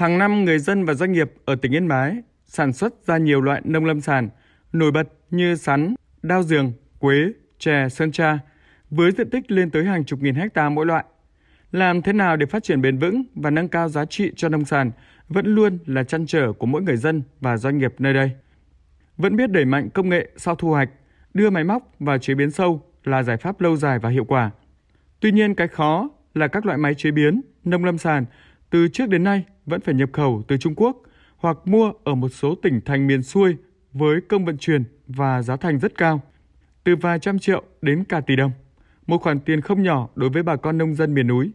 Hàng năm người dân và doanh nghiệp ở tỉnh Yên Bái sản xuất ra nhiều loại nông lâm sản nổi bật như sắn, đao giường, quế, chè, sơn tra với diện tích lên tới hàng chục nghìn hecta mỗi loại. Làm thế nào để phát triển bền vững và nâng cao giá trị cho nông sản vẫn luôn là chăn trở của mỗi người dân và doanh nghiệp nơi đây. Vẫn biết đẩy mạnh công nghệ sau thu hoạch, đưa máy móc vào chế biến sâu là giải pháp lâu dài và hiệu quả. Tuy nhiên cái khó là các loại máy chế biến, nông lâm sản từ trước đến nay vẫn phải nhập khẩu từ Trung Quốc hoặc mua ở một số tỉnh thành miền xuôi với công vận chuyển và giá thành rất cao, từ vài trăm triệu đến cả tỷ đồng, một khoản tiền không nhỏ đối với bà con nông dân miền núi.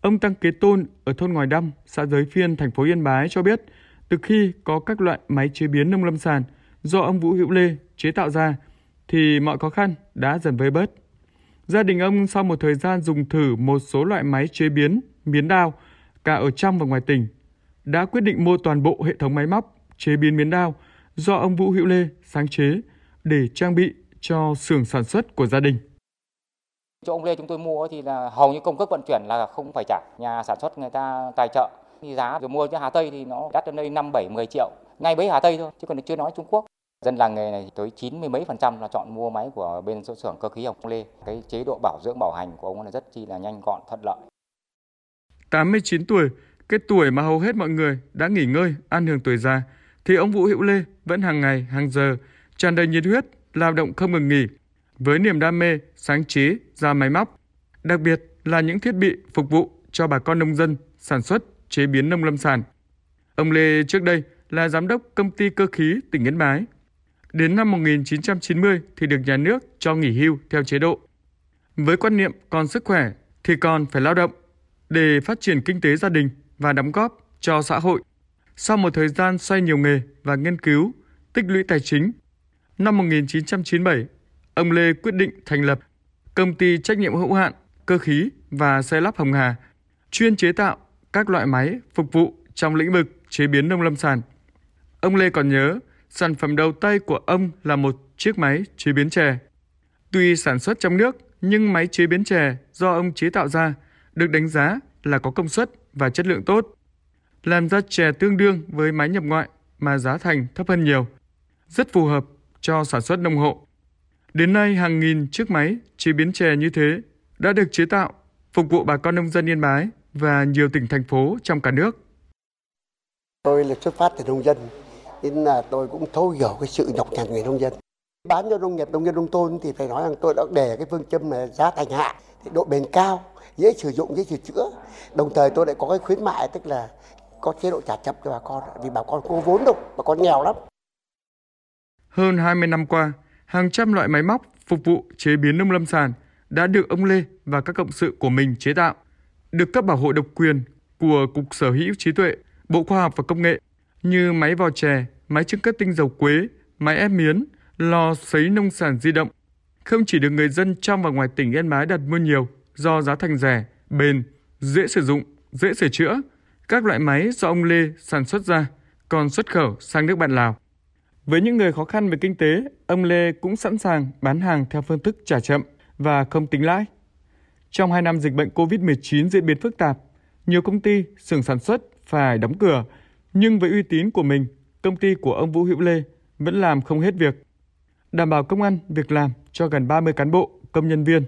Ông Tăng Kế Tôn ở thôn Ngoài Đăm, xã Giới Phiên, thành phố Yên Bái cho biết, từ khi có các loại máy chế biến nông lâm sản do ông Vũ Hữu Lê chế tạo ra, thì mọi khó khăn đã dần vơi bớt. Gia đình ông sau một thời gian dùng thử một số loại máy chế biến, miến đao, cả ở trong và ngoài tỉnh, đã quyết định mua toàn bộ hệ thống máy móc chế biến miến đao do ông Vũ Hữu Lê sáng chế để trang bị cho xưởng sản xuất của gia đình. Chỗ ông Lê chúng tôi mua thì là hầu như công cước vận chuyển là không phải trả, nhà sản xuất người ta tài trợ. Thì giá rồi mua cho Hà Tây thì nó đắt đến đây 5 7 10 triệu, ngay bấy Hà Tây thôi chứ còn chưa nói Trung Quốc. Dân làng nghề này tới 90 mấy phần trăm là chọn mua máy của bên xưởng cơ khí ông Lê. Cái chế độ bảo dưỡng bảo hành của ông là rất chi là nhanh gọn thuận lợi. 89 tuổi, cái tuổi mà hầu hết mọi người đã nghỉ ngơi, ăn hưởng tuổi già, thì ông Vũ Hữu Lê vẫn hàng ngày, hàng giờ, tràn đầy nhiệt huyết, lao động không ngừng nghỉ, với niềm đam mê, sáng chế ra máy móc, đặc biệt là những thiết bị phục vụ cho bà con nông dân sản xuất, chế biến nông lâm sản. Ông Lê trước đây là giám đốc công ty cơ khí tỉnh Yên Bái. Đến năm 1990 thì được nhà nước cho nghỉ hưu theo chế độ. Với quan niệm còn sức khỏe thì còn phải lao động để phát triển kinh tế gia đình và đóng góp cho xã hội. Sau một thời gian xoay nhiều nghề và nghiên cứu, tích lũy tài chính, năm 1997, ông Lê quyết định thành lập công ty trách nhiệm hữu hạn cơ khí và xe lắp Hồng Hà, chuyên chế tạo các loại máy phục vụ trong lĩnh vực chế biến nông lâm sản. Ông Lê còn nhớ, sản phẩm đầu tay của ông là một chiếc máy chế biến chè. Tuy sản xuất trong nước, nhưng máy chế biến chè do ông chế tạo ra được đánh giá là có công suất và chất lượng tốt. Làm ra chè tương đương với máy nhập ngoại mà giá thành thấp hơn nhiều, rất phù hợp cho sản xuất nông hộ. Đến nay, hàng nghìn chiếc máy chế biến chè như thế đã được chế tạo phục vụ bà con nông dân Yên Bái và nhiều tỉnh thành phố trong cả nước. Tôi là xuất phát từ nông dân, nên là tôi cũng thấu hiểu cái sự nhọc nhằn người nông dân. Bán cho nông nghiệp nông dân nông thôn thì phải nói rằng tôi đã để cái phương châm là giá thành hạ, thì độ bền cao, dễ sử dụng, dễ sửa chữa. Đồng thời tôi lại có cái khuyến mại tức là có chế độ trả chậm cho bà con vì bà con không có vốn đâu, bà con nghèo lắm. Hơn 20 năm qua, hàng trăm loại máy móc phục vụ chế biến nông lâm sản đã được ông Lê và các cộng sự của mình chế tạo, được cấp bảo hộ độc quyền của Cục Sở hữu trí tuệ, Bộ Khoa học và Công nghệ như máy vò chè, máy trưng cất tinh dầu quế, máy ép miến, lò sấy nông sản di động. Không chỉ được người dân trong và ngoài tỉnh Yên Bái đặt mua nhiều do giá thành rẻ, bền, dễ sử dụng, dễ sửa chữa, các loại máy do ông Lê sản xuất ra còn xuất khẩu sang nước bạn Lào. Với những người khó khăn về kinh tế, ông Lê cũng sẵn sàng bán hàng theo phương thức trả chậm và không tính lãi. Trong 2 năm dịch bệnh COVID-19 diễn biến phức tạp, nhiều công ty, xưởng sản xuất phải đóng cửa, nhưng với uy tín của mình, công ty của ông Vũ Hữu Lê vẫn làm không hết việc. Đảm bảo công ăn, việc làm cho gần 30 cán bộ, công nhân viên,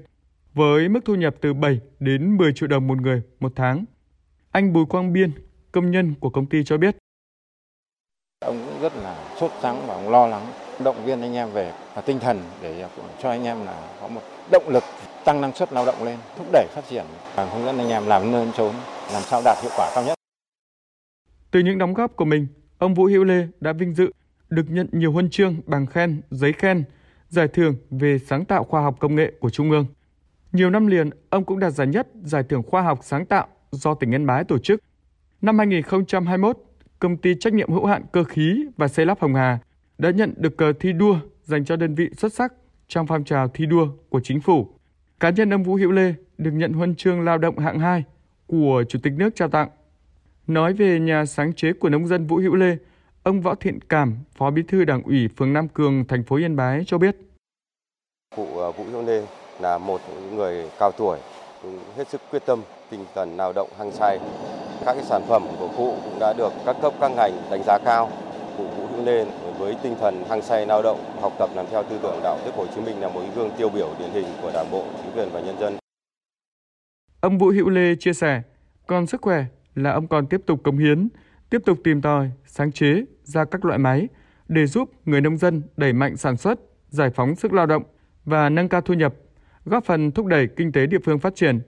với mức thu nhập từ 7 đến 10 triệu đồng một người một tháng. Anh Bùi Quang Biên, công nhân của công ty cho biết. Ông cũng rất là sốt sắng và ông lo lắng, động viên anh em về và tinh thần để cho anh em là có một động lực tăng năng suất lao động lên, thúc đẩy phát triển và hướng dẫn anh em làm nơi trốn, làm sao đạt hiệu quả cao nhất. Từ những đóng góp của mình, ông Vũ Hữu Lê đã vinh dự được nhận nhiều huân chương, bằng khen, giấy khen, giải thưởng về sáng tạo khoa học công nghệ của Trung ương. Nhiều năm liền, ông cũng đạt giải nhất giải thưởng khoa học sáng tạo do tỉnh Yên Bái tổ chức. Năm 2021, công ty trách nhiệm hữu hạn cơ khí và xây lắp Hồng Hà đã nhận được cờ thi đua dành cho đơn vị xuất sắc trong phong trào thi đua của chính phủ. Cá nhân ông Vũ Hữu Lê được nhận huân chương lao động hạng 2 của Chủ tịch nước trao tặng. Nói về nhà sáng chế của nông dân Vũ Hữu Lê, ông Võ Thiện Cảm, Phó Bí thư Đảng ủy phường Nam Cường, thành phố Yên Bái cho biết. Cụ ờ, Vũ Hữu Lê là một người cao tuổi, hết sức quyết tâm, tinh thần lao động hăng say Các cái sản phẩm của cụ cũng đã được các cấp các ngành đánh giá cao. Cụ Vũ Hữu Lê với tinh thần hăng say lao động, học tập làm theo tư tưởng đạo đức Hồ Chí Minh là một gương tiêu biểu điển hình của Đảng bộ, chính quyền và nhân dân. Ông Vũ Hữu Lê chia sẻ, còn sức khỏe là ông còn tiếp tục cống hiến, tiếp tục tìm tòi, sáng chế ra các loại máy để giúp người nông dân đẩy mạnh sản xuất, giải phóng sức lao động và nâng cao thu nhập, góp phần thúc đẩy kinh tế địa phương phát triển.